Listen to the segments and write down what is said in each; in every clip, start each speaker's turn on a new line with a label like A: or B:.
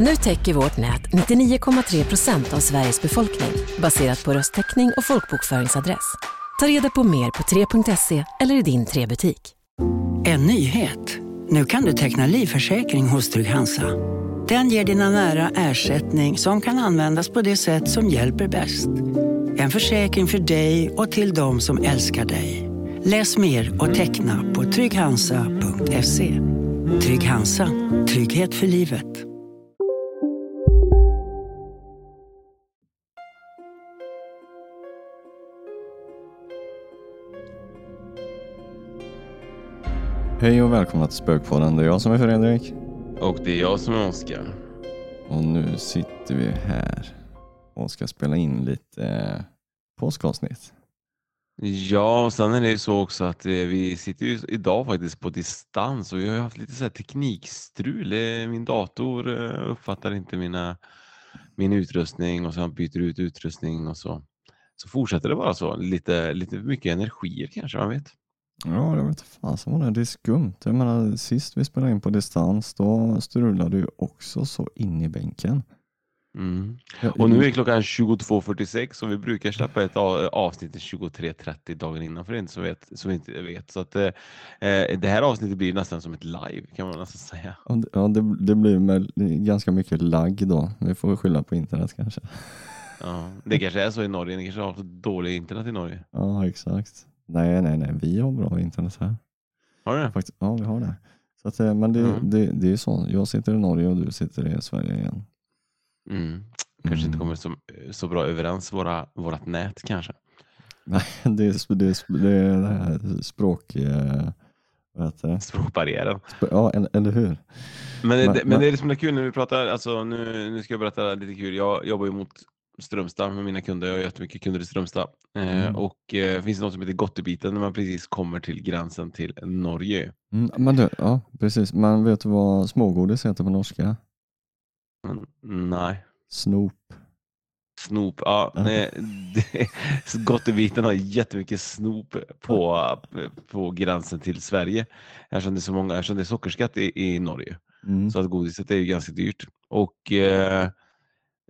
A: Nu täcker vårt nät 99,3 procent av Sveriges befolkning baserat på röstteckning och folkbokföringsadress. Ta reda på mer på 3.se eller i din 3-butik.
B: En nyhet. Nu kan du teckna livförsäkring hos Trygg-Hansa. Den ger dina nära ersättning som kan användas på det sätt som hjälper bäst. En försäkring för dig och till de som älskar dig. Läs mer och teckna på trygghansa.se. Trygg Hansa. Trygghet för livet.
C: Hej och välkomna till Spökpodden. Det är jag som är Fredrik.
D: Och det är jag som är Oskar.
C: Och nu sitter vi här och ska spela in lite eh, påskavsnitt.
D: Ja, och sen är det ju så också att eh, vi sitter ju idag faktiskt på distans och vi har ju haft lite så här teknikstrul. Eh, Min dator eh, uppfattar inte mina, min utrustning och han byter ut utrustning och så. Så fortsätter det bara så. Lite, lite mycket energier kanske, man vet.
C: Ja, jag vet fasen vad det är. Det är skumt. Jag menar, sist vi spelade in på distans, då strulade du också så in i bänken.
D: Mm. Och nu är klockan 22.46 och vi brukar släppa ett avsnitt till 23.30 dagen innan för er som, vet, som inte vet. Så att, eh, eh, det här avsnittet blir nästan som ett live kan man nästan säga.
C: Ja, det- Ja, det, det blir med ganska mycket lagg då. Vi får skylla på internet kanske.
D: Ja, det kanske är så i Norge, ni kanske har så dålig internet i Norge.
C: Ja, exakt. Nej, nej, nej. Vi har bra internet här.
D: Har du det?
C: Faktiskt, ja, vi har det. Så att, eh, men det,
D: Mm.
C: det, det är så. Jag sitter i Norge och du sitter i Sverige igen.
D: Mm. Kanske inte
C: Mm.
D: kommer så, så bra överens våra, vårat nät kanske.
C: Nej, det är, det är, det är det här språk... Eh, det?
D: Språkbarriären.
C: Sp- Ja, eller, hur?
D: Men,
C: Men-
D: det, men
C: men-
D: det är det som är kul när vi pratar, alltså nu, nu ska jag berätta lite kul. Jag jobbar ju mot Strömstad med mina kunder. Jag har jättemycket kunder i Strömstad. Eh,
C: Mm.
D: och eh, finns det något som heter Gottebiten när man precis kommer till gränsen till Norge.
C: Mm, men du, ja, precis. Men vet du vad smågodis heter på norska?
D: Men, nej.
C: Snop.
D: Snop, ja.
C: Ja.
D: Nej, det, Gottebiten har jättemycket snop på, på gränsen till Sverige. Eftersom det är, så många, eftersom det är sockerskatt i, i Norge.
C: Mm.
D: Så att godiset är ju ganska dyrt. Och eh,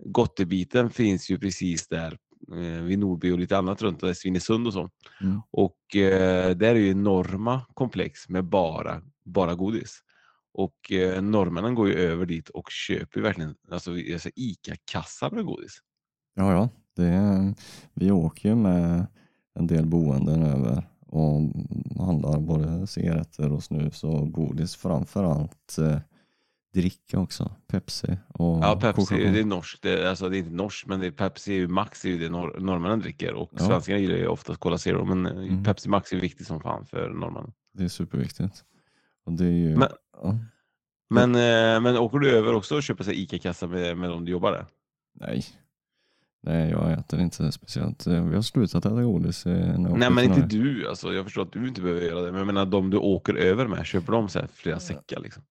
D: Gottebiten finns ju precis där eh, vid Nordby och lite annat runt där, Svinesund och så.
C: Mm.
D: Och eh, där är ju enorma komplex med bara, bara godis. Och eh, norrmännen går ju över dit och köper verkligen alltså, alltså ICA-kassar med godis.
C: Ja, ja. Det är, vi åker ju med en del boenden över och handlar både cigaretter och snus och godis. Framförallt eh, dricka också. Pepsi och
D: Ja, Pepsi, det är norskt. Det, alltså, det är inte norskt, men det är Pepsi Max är ju det nor- norrmännen dricker. Och
C: Ja.
D: svenskarna gillar ju oftast Cola Zero, men eh,
C: Mm.
D: Pepsi Max är viktigt som fan för norrmännen.
C: Det är superviktigt. Och det är ju,
D: Men-
C: ja,
D: Men, eh, men åker du över också och köper sig ICA-kassa med, med de du jobbar där?
C: nej. Nej, jag äter inte speciellt. Eh, Vi har slutat äta godis.
D: Nej, men inte du. Alltså, jag förstår att du inte behöver göra det. Men jag menar de du åker över med, köper de så här flera säckar? Liksom?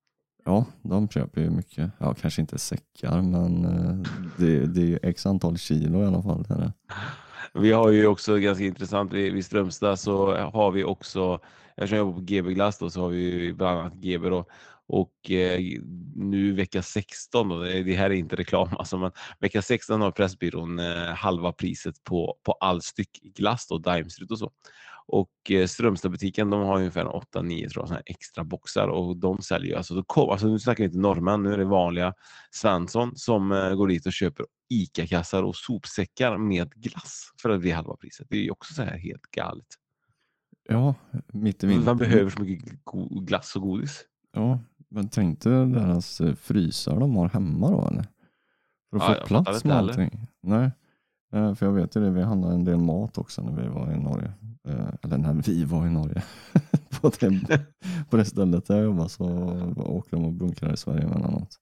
C: Ja, de köper ju mycket. Ja, kanske inte säckar, men eh, det, det är ju x antal kilo i alla fall. Här.
D: Vi har ju också ganska intressant, vid, Strömstad så har vi också, eftersom jag jobbar på GB Glass då, så har vi ju bland annat GB då, och eh, nu vecka 16, då, det här är inte reklam alltså, men vecka 16 har Pressbyrån eh, halva priset på, på all styckglass och Daimsrud och så. Och eh, Strömstadbutiken de har ungefär 8-9 tror jag, extra boxar och de säljer alltså, då alltså nu snackar vi inte norrmän, nu är det vanliga Svensson som eh, går dit och köper ICA-kassar och sopsäckar med glass för att bli halva priset. Det är ju också så här helt galet.
C: Ja, mitt i vintern.
D: Man behöver så mycket glass och godis.
C: Ja, men tänk dig deras eh, frysar de har hemma då eller? För att
D: Ja,
C: få plats med
D: heller.
C: allting. Nej, Eh, för jag vet ju det, vi handlade en del mat också när vi var i Norge. Eh, Eller när vi var i Norge. på, det, på det stället där jag jobbade så åkte de och bunkrade i Sverige emellanåt.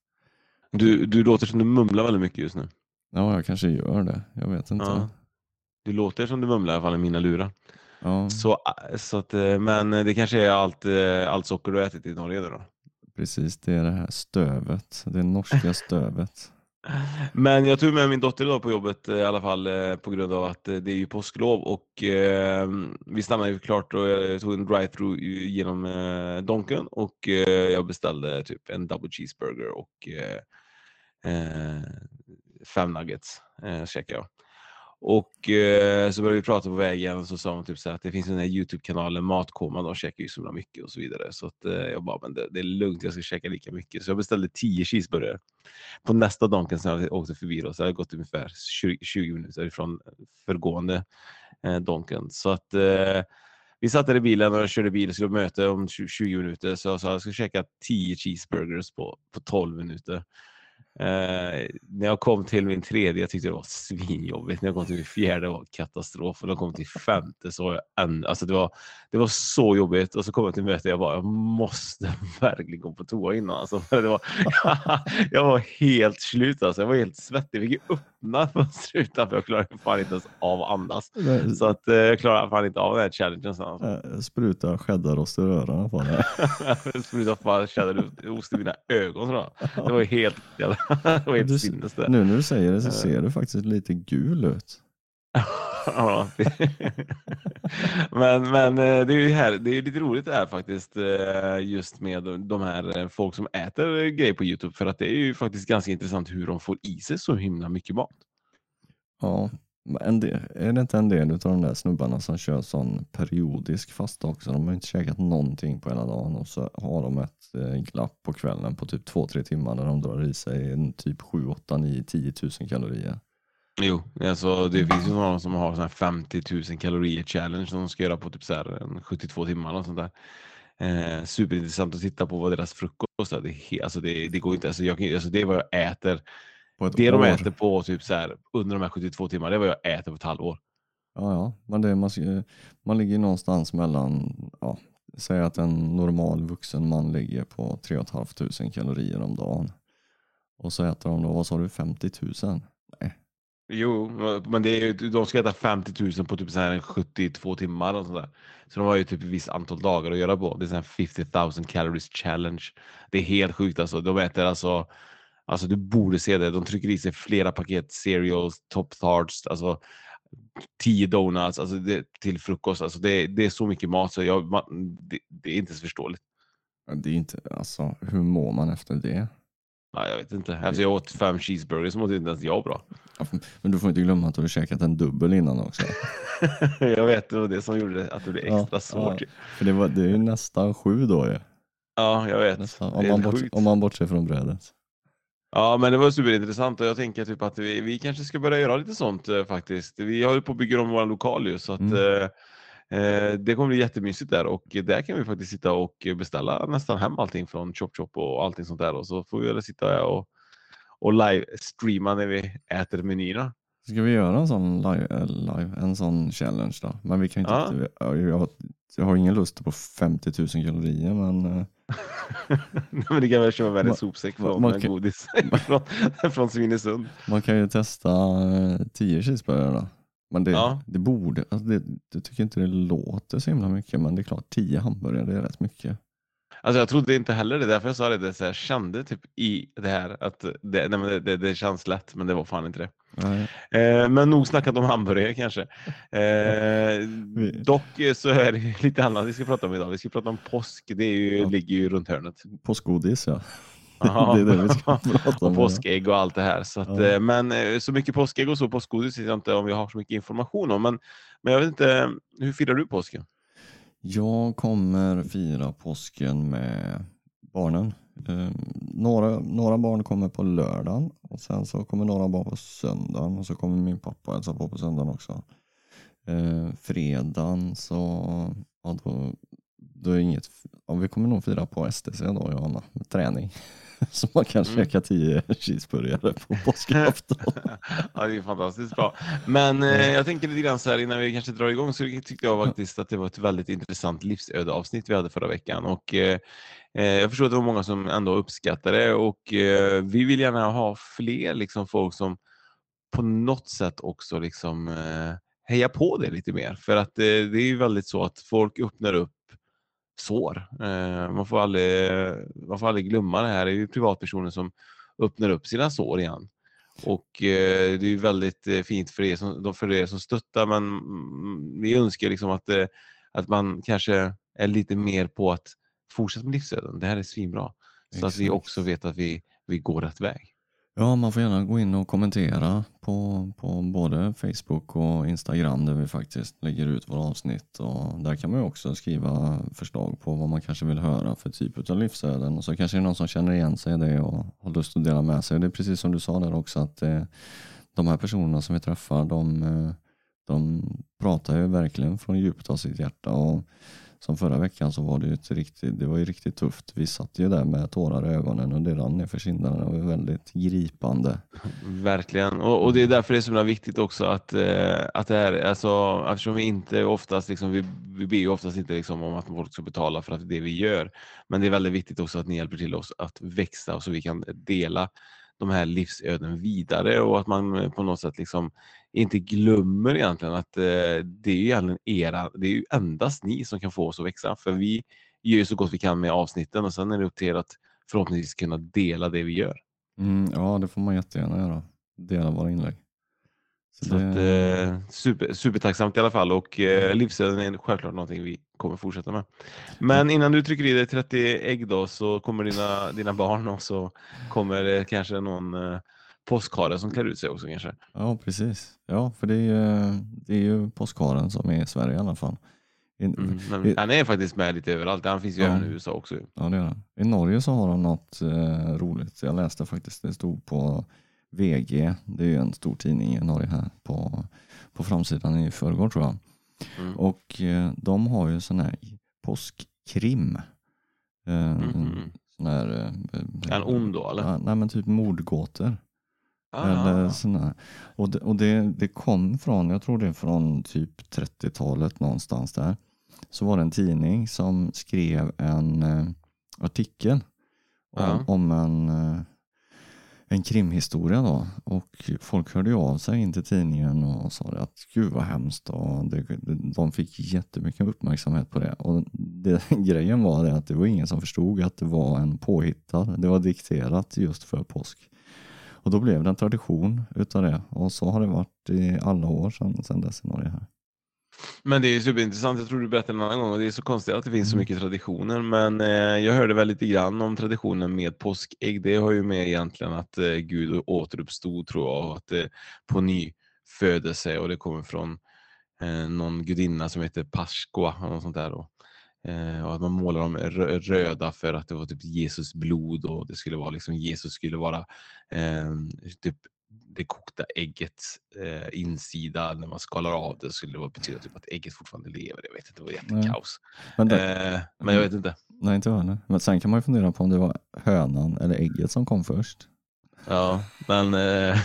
D: Du, du låter som du mumlar väldigt mycket just nu.
C: Ja, jag kanske gör det. Jag vet inte.
D: Ja. Du låter som du mumlar i alla fall i mina lurar.
C: Ja,
D: Så, så att, eh, men det kanske är allt, eh, allt socker du har ätit i Norge då?
C: precis. Det är det här stövet. Det norska stövet.
D: Men jag tog med min dotter idag på jobbet eh, i alla fall eh, på grund av att eh, det är ju påsklov och eh, vi stannade ju klart och jag tog en drive-through genom eh, Donken och eh, jag beställde typ en double cheeseburger och eh, eh, fem nuggets eh, käkade jag. Och eh, så började vi prata på vägen och så sa hon typ så här att det finns den här Youtube-kanalen Matkoma, de käkar ju så himla mycket och så vidare. Så att, eh, jag bara, men det, det är lugnt, jag ska käka lika mycket. Så jag beställde 10 cheeseburgare på nästa Donken som jag åkte förbi då, så det jag gått ungefär 20, 20 minuter ifrån förgående eh, Donken. Så att eh, vi satt där i bilen och jag körde bil och skulle möte om 20, 20 minuter. Så jag sa jag ska käka 10 cheeseburgers på, på 12 minuter. Eh, när jag kom till min tredje jag tyckte det var svinjobbigt. När jag kom till min fjärde var katastrof. Och när jag kom till femte så var jag än, alltså det, var, det var så jobbigt. Och så kom jag till mötet och jag bara, jag måste verkligen gå på toa innan. Alltså, det var, jag var helt slut alltså. Jag var helt svettig. Jag fick öppna fönstret utanför. Jag klarade fan inte ens av att andas. Så att, eh, jag klarade fan inte av den här challengen. sen, Alltså.
C: Eh, Spruta cheddarost i öronen
D: sprutade fan cheddarost i mina ögon. jag. Det var helt, jävla-
C: Du-. Nu när du säger det så ser du faktiskt lite gul ut.
D: Ja. men men eh, det är ju här, det är lite roligt det här faktiskt eh, just med de här eh, folk som äter grejer på Youtube för att det är ju faktiskt ganska intressant hur de får i sig så himla mycket mat.
C: Ja, en del, är det inte en del av de där snubbarna som kör sån periodisk fasta också? De har inte käkat någonting på hela dagen och så har de ett eh, glapp på kvällen på typ 2-3 timmar där de drar i sig en typ 7, 8, 9, 10 000 kalorier.
D: Jo, alltså det finns ju några som har sån här 50 000 kalorier challenge som de ska göra på typ så här 72 timmar och sånt där. Eh, superintressant att titta på vad deras frukost är. Det, alltså det, det går inte, alltså jag, alltså det är vad jag äter det de
C: år.
D: äter på typ så här, under de här 72 timmarna, det är vad jag äter på ett halvår.
C: Ja, ja. Men det, man, man ligger någonstans mellan, ja, säg att en normal vuxen man ligger på 3 500 kalorier om dagen. Och så äter de då, vad sa du, 50 000?
D: Jo, men det är, de ska äta 50 000 på typ så här 72 timmar och sådär. Så de har ju typ ett visst antal dagar att göra på. Det är här 50 000 calories challenge. Det är helt sjukt alltså. De äter alltså, alltså du borde se det. De trycker i sig flera paket cereals, top tarts, alltså 10 donuts alltså det, till frukost. Alltså det, det är så mycket mat så jag, man, det, det är inte så förståeligt.
C: Ja, Det är inte, alltså hur mår man efter det?
D: Nej, jag vet inte. Efter jag åt fem cheeseburgers så mådde inte ens jag bra.
C: Ja, Men du får inte glömma att du har käkat en dubbel innan också.
D: jag vet, det var det som gjorde att det blev
C: Ja,
D: extra svårt.
C: ja. För det, var, det är ju nästan sju då ju.
D: Ja, jag vet.
C: Nästan, om, man bort, om man bortser från brödet.
D: Ja, men det var superintressant och jag tänker typ att vi, vi kanske ska börja göra lite sånt eh, faktiskt. Vi håller på att bygga om vår lokal ju så att
C: Mm.
D: eh, eh, det kommer bli jättemysigt där och där kan vi faktiskt sitta och beställa nästan hem allting från Chop Chop och allting sånt där och så får vi väl sitta och, och live-streama när vi äter menyerna.
C: Ska vi göra en sån live, live en sån challenge då? Men vi kan inte,
D: Ja.
C: ja, jag, har- jag har ingen lust på 50 000 kalorier men eh,
D: men det kan väl köpa
C: Man-
D: sopsäck från
C: man
D: man
C: kan-
D: godis från, från Svinesund.
C: man kan ju testa eh, 10 cheeseburgare då. Men det,
D: Ja.
C: det borde, alltså det, jag tycker inte det låter så himla mycket men det är klart 10 hamburgare det är rätt mycket.
D: Alltså jag trodde inte heller det, därför jag sa det. det så här, jag kände typ i det här att det, nej, men det, det, det känns lätt, men det var fan inte det. Eh, men nog snackat om hamburgare kanske. Eh, dock så är det lite annat vi ska prata om idag. Vi ska prata om påsk. Det ju,
C: Ja.
D: ligger ju runt hörnet.
C: Påskgodis ja. Det är det vi ska prata om.
D: och påskägg och allt det här. Så att,
C: Ja.
D: eh, Men eh, så mycket påskägg och så påskgodis vet jag inte om vi har så mycket information om. Men, men jag vet inte, hur firar du påsken?
C: Jag kommer fira påsken med barnen. Eh, några, några barn kommer på lördagen och sen så kommer några barn på söndagen och så kommer min pappa hälsa på på söndagen också. Eh, fredagen så ja, då, då är inget, ja, vi kommer nog fira på STC då jag och Anna med träning. Så man kan
D: Mm.
C: käka tio cheeseburgare på påskafton.
D: ja, det är fantastiskt bra. Men eh, jag tänker lite grann så här innan vi kanske drar igång så tyckte jag faktiskt att det var ett väldigt intressant livsödeavsnitt vi hade förra veckan och eh, eh, jag förstår att det var många som ändå uppskattade det och eh, vi vill gärna ha fler liksom folk som på något sätt också liksom eh, heja på det lite mer. För att eh, det är ju väldigt så att folk öppnar upp sår. Eh, man, får aldrig, man får aldrig glömma det här. Det är ju privatpersoner som öppnar upp sina sår igen. Och eh, det är ju väldigt eh, fint för er, som, för er som stöttar men mm, vi önskar liksom att, att man kanske är lite mer på att fortsätta med livsöden. Det här är svinbra. Så att vi också vet att vi, vi går rätt väg.
C: Ja, man får gärna gå in och kommentera på, på både Facebook och Instagram där vi faktiskt lägger ut våra avsnitt. Och där kan man också skriva förslag på vad man kanske vill höra för typ av livsöden. Och så kanske det är någon som känner igen sig i det och har lust att dela med sig. Det är precis som du sa där också att eh, de här personerna som vi träffar de, eh, de pratar ju verkligen från djupet av sitt hjärta. Och som förra veckan så var det ju ett riktigt, det var ju riktigt tufft. Vi satt ju där med tårar i ögonen och det rann nerför kinderna. Det var väldigt gripande.
D: Verkligen, och, och, det är därför det är så viktigt också att, eh, att det här, alltså, eftersom vi inte oftast, liksom, vi, vi ber ju oftast inte liksom, om att folk ska betala för att det vi gör. Men det är väldigt viktigt också att ni hjälper till oss att växa så vi kan dela de här livsöden vidare och att man på något sätt liksom inte glömmer egentligen att eh, det är ju egentligen era, det är ju endast ni som kan få oss att växa. För vi gör så gott vi kan med avsnitten och sen är det upp till er att förhoppningsvis kunna dela det vi gör.
C: Mm, ja, det får man jättegärna göra. Dela våra inlägg.
D: Så det... att, eh, super, supertacksamt i alla fall och eh, livsöden är självklart någonting vi kommer fortsätta med. Men innan du trycker i dig 30 ägg då så kommer dina, dina barn och så kommer det kanske någon eh, påskhare som klär ut sig också kanske.
C: Ja precis. Ja för det är ju, det är ju påskharen som är i Sverige i alla fall.
D: Mm, men han är faktiskt med lite överallt. Han finns ju ja. även i USA också.
C: Ja det är han. I Norge så har de något eh, roligt. Jag läste faktiskt, det stod på VG, det är ju en stor tidning i Norge här, på, på framsidan i förrgår tror jag. Mm. Och eh, de har ju sån här påskkrim. Eh, mm. Sån här,
D: eh, en ond då eller?
C: nej men typ mordgåtor. Ah. Eller såna. Och, det, och det, det kom från, jag tror det är från typ 30-talet någonstans där. Så var det en tidning som skrev en eh, artikel om, om en eh, en krimhistoria då och folk hörde av sig in till tidningen och sa att gud vad hemskt och det, de fick jättemycket uppmärksamhet på det och det, grejen var det att det var ingen som förstod att det var en påhittad, det var dikterat just för påsk. Och då blev det en tradition utav det och så har det varit i alla år sedan, sedan dess i Norge här.
D: Men det är superintressant. Jag tror du berättade en annan gång och det är så konstigt att det finns så mm. mycket traditioner. Men eh, jag hörde väl lite grann om traditionen med påskägg. Det har ju med egentligen att eh, Gud återuppstod tror jag och att det på ny födelse och det kommer från eh, någon gudinna som heter Paskua och sånt där. Och, eh, och att man målar dem röda för att det var typ Jesus blod och det skulle vara liksom Jesus skulle vara eh, typ det kokta äggets eh, insida när man skalar av det skulle det betyda typ att ägget fortfarande lever. Jag vet inte, det var jättekaos. Men, det, eh, men jag vet inte.
C: Nej, inte jag Men sen kan man ju fundera på om det var hönan eller ägget som kom först.
D: Ja, men eh,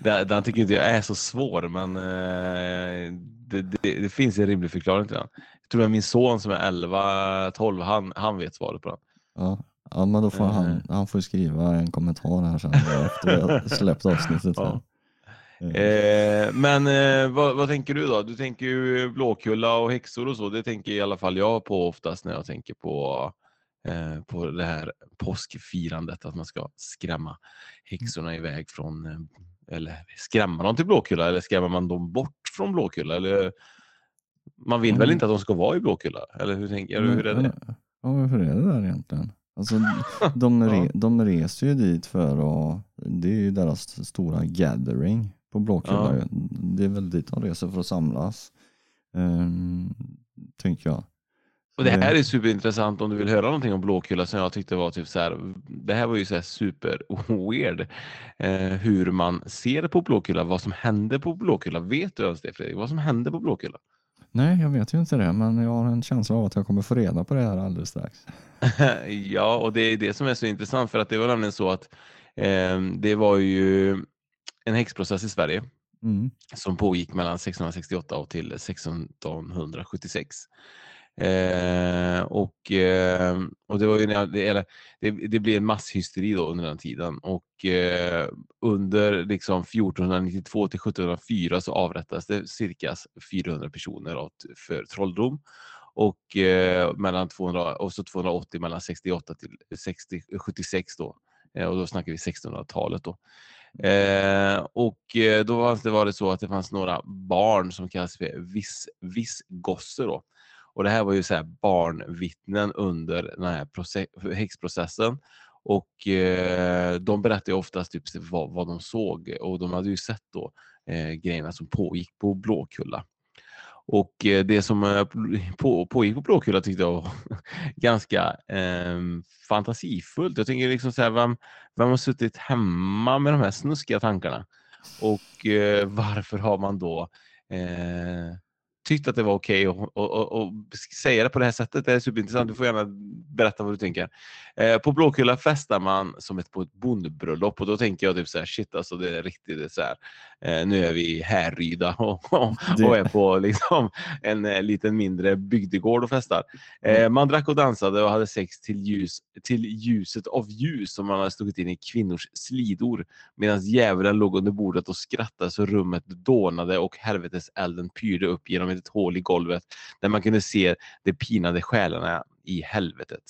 D: den tycker inte jag är så svår, men eh, det, det, det, finns en rimlig förklaring till den. Jag tror att min son som är 11-12, han, han vet svaret på den.
C: Ja, Ja, men då får han, eh. han får skriva en kommentar här sen efter har släppt avsnittet. Ja.
D: Eh, men eh, vad, vad, tänker du då? Du tänker ju Blåkulla och häxor och så. Det tänker i alla fall jag på oftast när jag tänker på, eh, på det här påskfirandet. Att man ska skrämma häxorna iväg från, eh, eller skrämma dem till Blåkulla eller skrämmer man dem bort från Blåkulla? Eller, man vill mm. väl inte att de ska vara i Blåkulla? Eller hur tänker du? Hur är det?
C: Ja, hur är det där egentligen? Alltså, de, re, de reser ju dit för att, det är ju deras stora gathering på Blåkulla. Ja. Det är väl dit de reser för att samlas, um, tänker jag.
D: Och Det här är superintressant om du vill höra någonting om Blåkulla som jag tyckte var typ så här, det här var ju så här super weird. Eh, hur man ser på Blåkulla, vad som händer på Blåkulla. Vet du ens det Fredrik? Vad som händer på Blåkulla?
C: Nej, jag vet ju inte det, men jag har en känsla av att jag kommer få reda på det här alldeles strax.
D: ja, och det är det som är så intressant för att det var nämligen så att eh, det var ju en häxprocess i Sverige mm. som pågick mellan 1668 och till 1676. Eh, och, eh, och det var ju när, det, eller, det, det blev en masshysteri då under den tiden och eh, under liksom 1492 till 1704 så avrättades det cirka 400 personer av, för trolldom och eh, mellan 200 och så 280 mellan 68 till 60, 76 då. Eh, och då snackar vi 1600-talet då. Eh, och eh, då var det, var det så att det fanns några barn som kallas för viss, vissgosse då. Och det här var ju så här barnvittnen under den här häxprocessen. Och eh, de berättade oftast typ vad, vad de såg och de hade ju sett då eh, grejerna som pågick på Blåkulla. Och eh, det som eh, på, pågick på Blåkulla tyckte jag var ganska eh, fantasifullt. Jag tänker liksom så här, vem, vem har suttit hemma med de här snuskiga tankarna? Och eh, varför har man då eh, tyckt att det var okej okay att och, och, och, säga det på det här sättet. Det är superintressant. Du får gärna berätta vad du tänker. Eh, på Blåkulla festar man som ett, på ett bondbröllop och då tänker jag typ så här, shit alltså det är riktigt det är så här, eh, nu är vi i Härryda och, och, och, är på liksom en eh, liten mindre bygdegård och festar. Mm. man drack och dansade och hade sex till, ljus, till ljuset av ljus som man hade stuckit in i kvinnors slidor medan djävulen låg under bordet och skrattade så rummet dånade och helveteselden pyrde upp genom ett hål i golvet där man kunde se de pinade själarna i helvetet.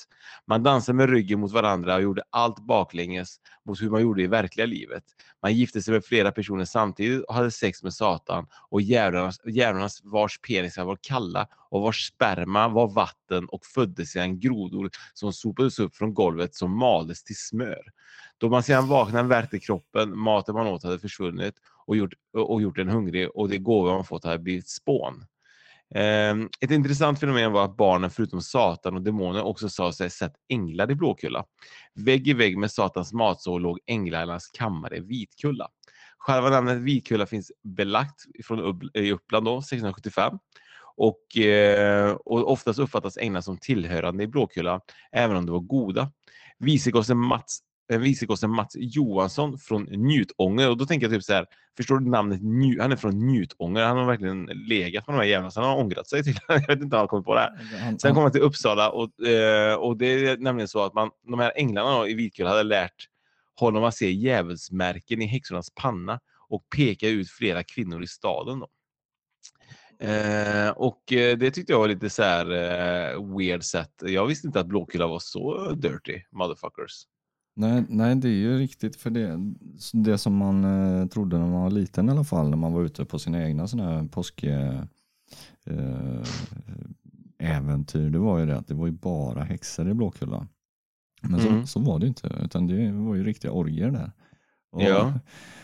D: Man dansade med ryggen mot varandra och gjorde allt baklänges mot hur man gjorde i verkliga livet. Man gifte sig med flera personer samtidigt och hade sex med Satan och djävularnas, djävularnas vars penisar var kalla och vars sperma var vatten och födde sedan grodor som sopades upp från golvet som maldes till smör. Då man sedan vaknade värkte kroppen, maten man åt hade försvunnit och gjort, och gjort en hungrig och det gåvor man fått hade blivit spån. Ehm, ett intressant fenomen var att barnen förutom Satan och demoner också sa sig sett änglar i Blåkulla. Vägg i vägg med Satans matsal låg änglarnas kammare Vitkulla. Själva namnet Vitkulla finns belagt från i Uppland då, 1675. Och, eh, och oftast uppfattas änglar som tillhörande i Blåkulla, även om de var goda. Vicegossen Mats vicegossen Mats Johansson från Njutånger. Och då tänker jag typ så här, förstår du namnet Nju Han är från Njutånger. Han har verkligen legat med de här jävlarna. Sen har han ångrat sig till Jag vet inte om han kommit på det här. Sen kom han till Uppsala och, eh, och det är nämligen så att man, de här änglarna i Vitkulla hade lärt honom att se djävulsmärken i häxornas panna och peka ut flera kvinnor i staden. Då. Eh, och eh, det tyckte jag var lite så här eh, weird sätt. Jag visste inte att Blåkulla var så dirty, motherfuckers.
C: Nej, nej, det är ju riktigt för det, det som man eh, trodde när man var liten i alla fall, när man var ute på sina egna sådana här påsk eh, äventyr, det var ju det att det var ju bara häxor i Blåkulla. Men mm. så, så var det inte, utan det var ju riktiga orger där. Och,
D: ja.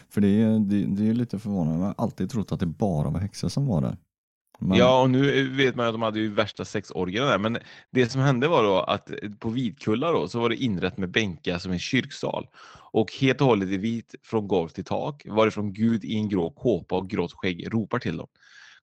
C: För det, det, det är lite förvånande, man har alltid trott att det bara var häxor som var där.
D: Men... Ja, och nu vet man att de hade ju värsta sexorgierna där, men det som hände var då att på Vitkulla då, så var det inrett med bänkar som en kyrksal och helt och hållet i vit från golv till tak, varifrån Gud i en grå kåpa och grått skägg ropar till dem.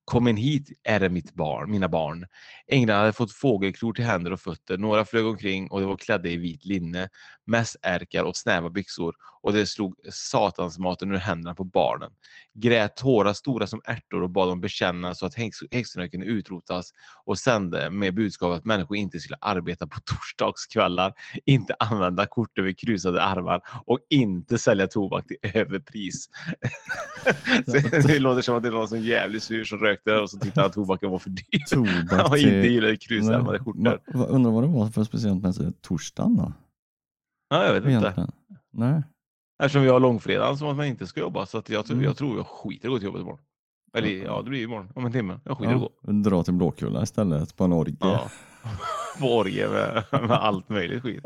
D: Kom in hit, är det mitt barn, mina barn. Änglarna hade fått fågelklor till händer och fötter. Några flög omkring och de var klädda i vit linne, mässärkar och snäva byxor och det slog satansmaten ur händerna på barnen. Grät tårar stora som ärtor och bad dem bekänna så att häxorna kunde utrotas och sände med budskapet att människor inte skulle arbeta på torsdagskvällar, inte använda kort över krusade armar och inte sälja tobak till överpris. det låter som att det var någon som jävligt sur som rökte och så tyckte han att tobaken var för dyr. Tobak och inte gillade krusärmade skjortor.
C: Undrar vad det var för speciellt med torsdagen då?
D: Ja, jag vet inte.
C: Nej.
D: Eftersom vi har långfredagen som att man inte ska jobba. Så att jag, mm. jag tror jag skiter i att gå till jobbet imorgon. Eller ja, det blir imorgon om en timme. Jag skiter ja, i att
C: gå. Dra till Blåkulla istället på en orgie. Ja.
D: på orgie med, med allt möjligt skit.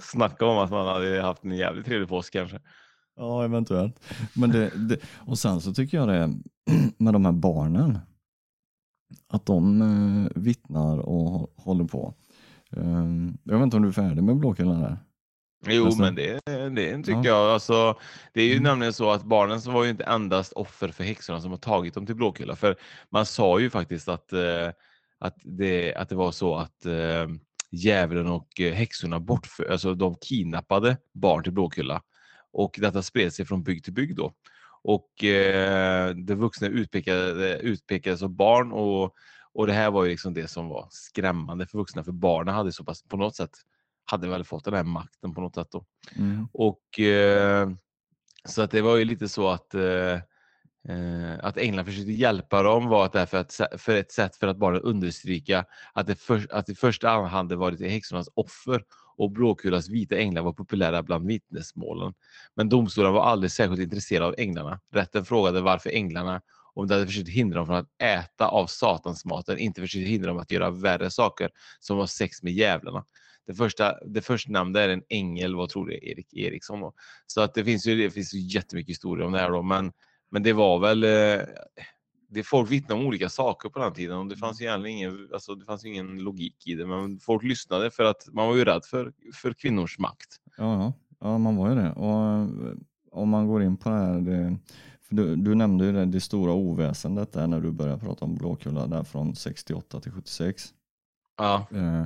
D: Snacka om att man hade haft en jävligt trevlig påsk kanske.
C: Ja, eventuellt. Men det, det, och sen så tycker jag det med de här barnen. Att de eh, vittnar och håller på. Um, jag vet inte om du är färdig med Blåkulla där?
D: Jo, alltså, men det, det tycker ja. jag. Alltså, det är ju mm. nämligen så att barnen som var ju inte endast offer för häxorna som har tagit dem till Blåkulla. För man sa ju faktiskt att, eh, att, det, att det var så att eh, djävulen och eh, häxorna bortför, alltså de kidnappade barn till Blåkulla. Och detta spred sig från bygd till bygd då. Och eh, de vuxna utpekade, utpekades som barn och Och det här var ju liksom det som var skrämmande för vuxna, för barnen hade så pass, på något sätt, hade väl fått den här makten på något sätt då.
C: Mm.
D: Och eh, så att det var ju lite så att eh, eh, att England försökte hjälpa dem var att därför att, för ett sätt för att bara understryka att det, för, att i första hand hade varit häxornas offer och Blåkulas vita änglar var populära bland vittnesmålen. Men domstolen var aldrig särskilt intresserad av änglarna. Rätten frågade varför änglarna, om de hade försökt hindra dem från att äta av satansmaten, inte försökt hindra dem att göra värre saker som var sex med djävlarna. Det första, det första namnet är en ängel, vad tror du, Erik Eriksson. Då. Så att det finns ju det finns ju jättemycket historia om det här då, men, men det var väl eh, det folk vittnade om olika saker på den tiden och det fanns egentligen ingen, alltså det fanns ingen logik i det. Men folk lyssnade för att man var ju rädd för, för kvinnors makt.
C: Ja, ja. man var ju det. Och eh, om man går in på det här, det, du, du nämnde ju det, det stora oväsendet där när du började prata om Blåkulla där från 68 till 76.
D: Ja.
C: Eh,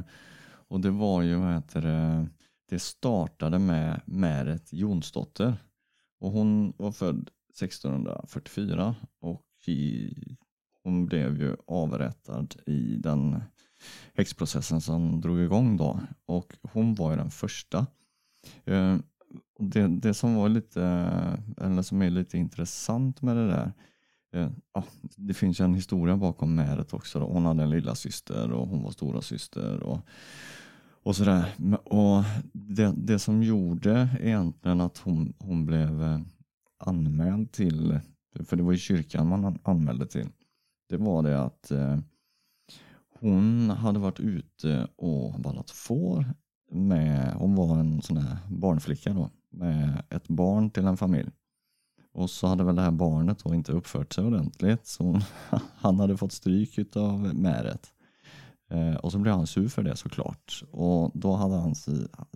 C: och det var ju, vad heter det, det startade med Märet Jonsdotter. Och hon var född 1644 och i, hon blev ju avrättad i den häxprocessen som drog igång då. Och hon var ju den första. Eh, det, det som var lite, eller som är lite intressant med det där, Eh, ja, det finns en historia bakom Märet också. Då. Hon hade en lilla syster och hon var stora syster och, och sådär. Och det, det som gjorde egentligen att hon, hon blev eh, anmäld till, för det var ju kyrkan man anmälde till, det var det att eh, hon hade varit ute och vallat får med, hon var en sån här barnflicka då, med ett barn till en familj. Och så hade väl det här barnet då inte uppfört sig ordentligt så hon, han hade fått stryk av Märet. Eh, och så blev han sur för det såklart. Och då hade han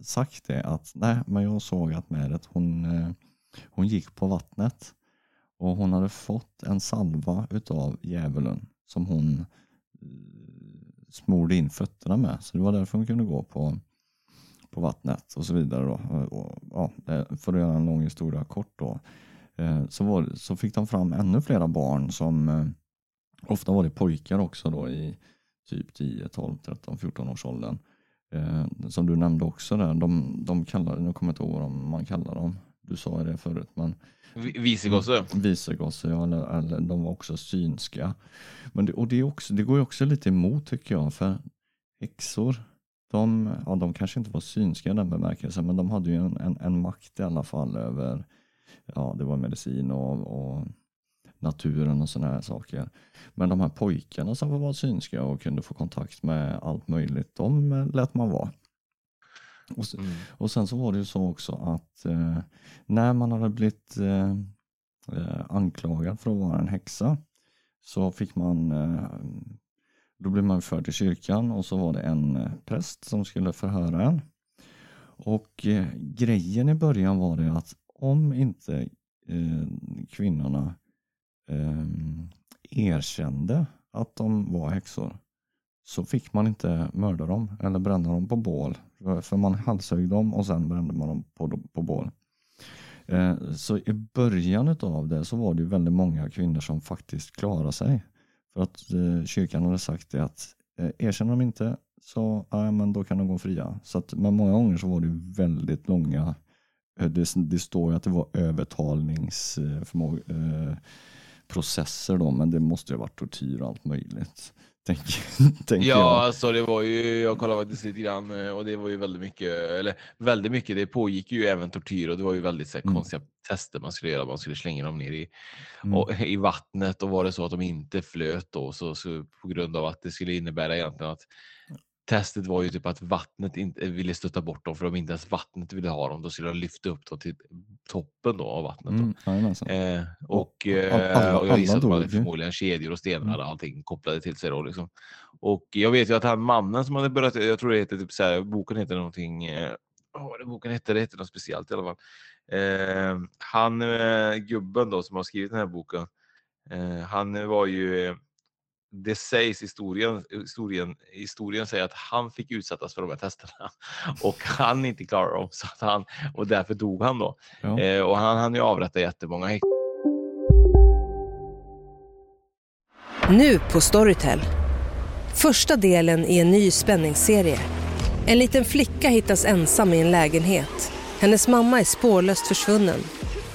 C: sagt det att nej men jag såg att Märet hon, eh, hon gick på vattnet och hon hade fått en salva utav djävulen som hon eh, smorde in fötterna med. Så det var därför hon kunde gå på, på vattnet och så vidare. Då. Och, ja, för att göra en lång historia kort då. Eh, så, var, så fick de fram ännu flera barn som eh, ofta var det pojkar också då i typ 10, 12, 13, 14 års åldern. Eh, som du nämnde också där, de, de kallade, nu kommer jag inte ihåg vad man kallar dem, du sa det förut. Men,
D: Visegosse?
C: Visegosse, ja, eller, eller de var också synska. Men det, och det, också, det går ju också lite emot tycker jag, för häxor, de, ja, de kanske inte var synska i den bemärkelsen, men de hade ju en, en, en makt i alla fall över, ja det var medicin och, och naturen och sådana här saker. Men de här pojkarna som var synska och kunde få kontakt med allt möjligt, de lät man vara. Och, sen, mm. och sen så var det ju så också att eh, när man hade blivit eh, eh, anklagad för att vara en häxa så fick man eh, då blev man förd till kyrkan och så var det en eh, präst som skulle förhöra en. Och eh, grejen i början var det att om inte eh, kvinnorna ehm, erkände att de var häxor så fick man inte mörda dem eller bränna dem på bål. För man halshögg dem och sen brände man dem på, på bål. Eh, så i början av det så var det väldigt många kvinnor som faktiskt klarade sig. För att eh, kyrkan hade sagt det att eh, erkänner de inte så ja, men då kan de gå fria. Så att, men många gånger så var det väldigt långa, det, det står ju att det var övertalningsprocesser då, men det måste ju ha varit tortyr och allt möjligt. Tänker, tänker
D: ja,
C: jag.
D: alltså det var ju, jag kollade faktiskt lite grann eh, och det var ju väldigt mycket, eller väldigt mycket, det pågick ju även tortyr och det var ju väldigt så här, mm. konstiga tester man skulle göra. Man skulle slänga dem ner i, mm. och, i vattnet och var det så att de inte flöt då så, så på grund av att det skulle innebära egentligen att testet var ju typ att vattnet inte ville stötta bort dem för om inte ens vattnet ville ha dem då skulle de lyfta upp dem till toppen då av vattnet. Då. Mm, eh, och, eh, alla, och jag gissar att de hade förmodligen kedjor och stenar mm. och allting kopplade till sig. Då, liksom. Och jag vet ju att han mannen som hade börjat, jag tror det heter typ så här, boken heter någonting, eh, oh, det boken hette, det heter något speciellt i alla fall. Eh, han eh, gubben då som har skrivit den här boken, eh, han var ju det sägs historien, historien, historien säger att han fick utsättas för de här testerna och han inte klarade dem så att han, och därför dog han då. Ja. Eh, och han hann ju avrätta jättemånga
E: Nu på Storytel. Första delen i en ny spänningsserie. En liten flicka hittas ensam i en lägenhet. Hennes mamma är spårlöst försvunnen.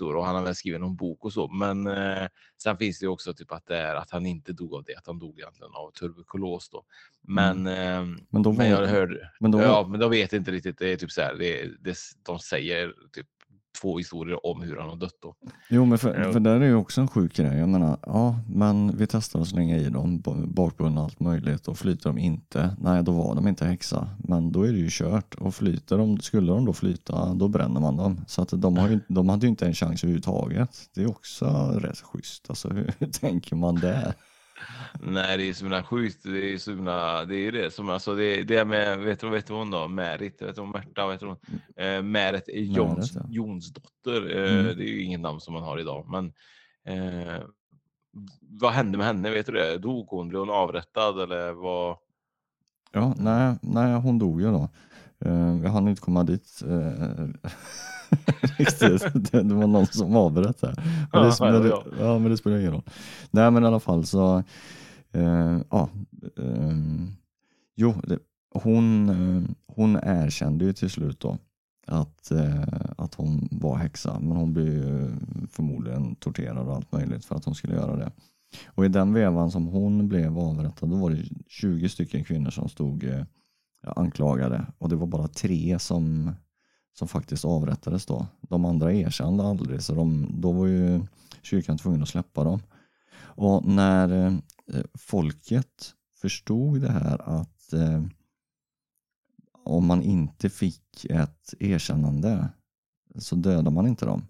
D: Och han har väl skrivit någon bok och så. Men eh, sen finns det ju också typ att det är att han inte dog av det, att han dog egentligen av tuberkulos då. Men,
C: Mm.
D: eh,
C: Men var-
D: men jag hörde,
C: men var-
D: ja, men då vet inte riktigt. Det är typ så här, det, det, de säger typ två historier om hur han har dött då.
C: Jo, men för,
D: Ja.
C: för där är ju också en sjuk grej. Jag menar, ja, men vi testar att slänga i dem bakbundna allt möjligt och flyter de inte, nej då var de inte häxa. Men då är det ju kört och flyter de, skulle de då flyta, då bränner man dem. Så att de, har ju, de hade ju inte en chans överhuvudtaget. Det är också rätt schysst. Alltså hur tänker man där?
D: Nej, det är så himla sjukt. Det är så himla, det är det som alltså det, det är med, vet du, vet du hon då? Märit, vet du hon Märta, vet du hon? Eh, Märet Jons. Jonsdotter. Eh,
C: Mm.
D: Det är ju inget namn som man har idag, men eh, vad hände med henne? Vet du det? Dog hon? Blev hon avrättad eller vad?
C: Ja, nej, nej hon dog ju då. Eh, Jag hann inte komma dit. eh. Det det var någon som avbröt här. Men
D: Ja,
C: det,
D: jag.
C: ja, men det spelar ingen roll. Nej, men i alla fall så. Eh, ja, eh, jo, det, hon, eh, hon erkände ju till slut då att, att hon var häxa. Men hon blev ju förmodligen torterad och allt möjligt för att hon skulle göra det. Och i den vevan som hon blev avrättad då var det 20 stycken kvinnor som stod anklagade och det var bara tre som, som faktiskt avrättades då. De andra erkände aldrig så de, då var ju kyrkan tvungen att släppa dem. Och när Eh, folket förstod det här att eh, om man inte fick ett erkännande så dödar man inte dem.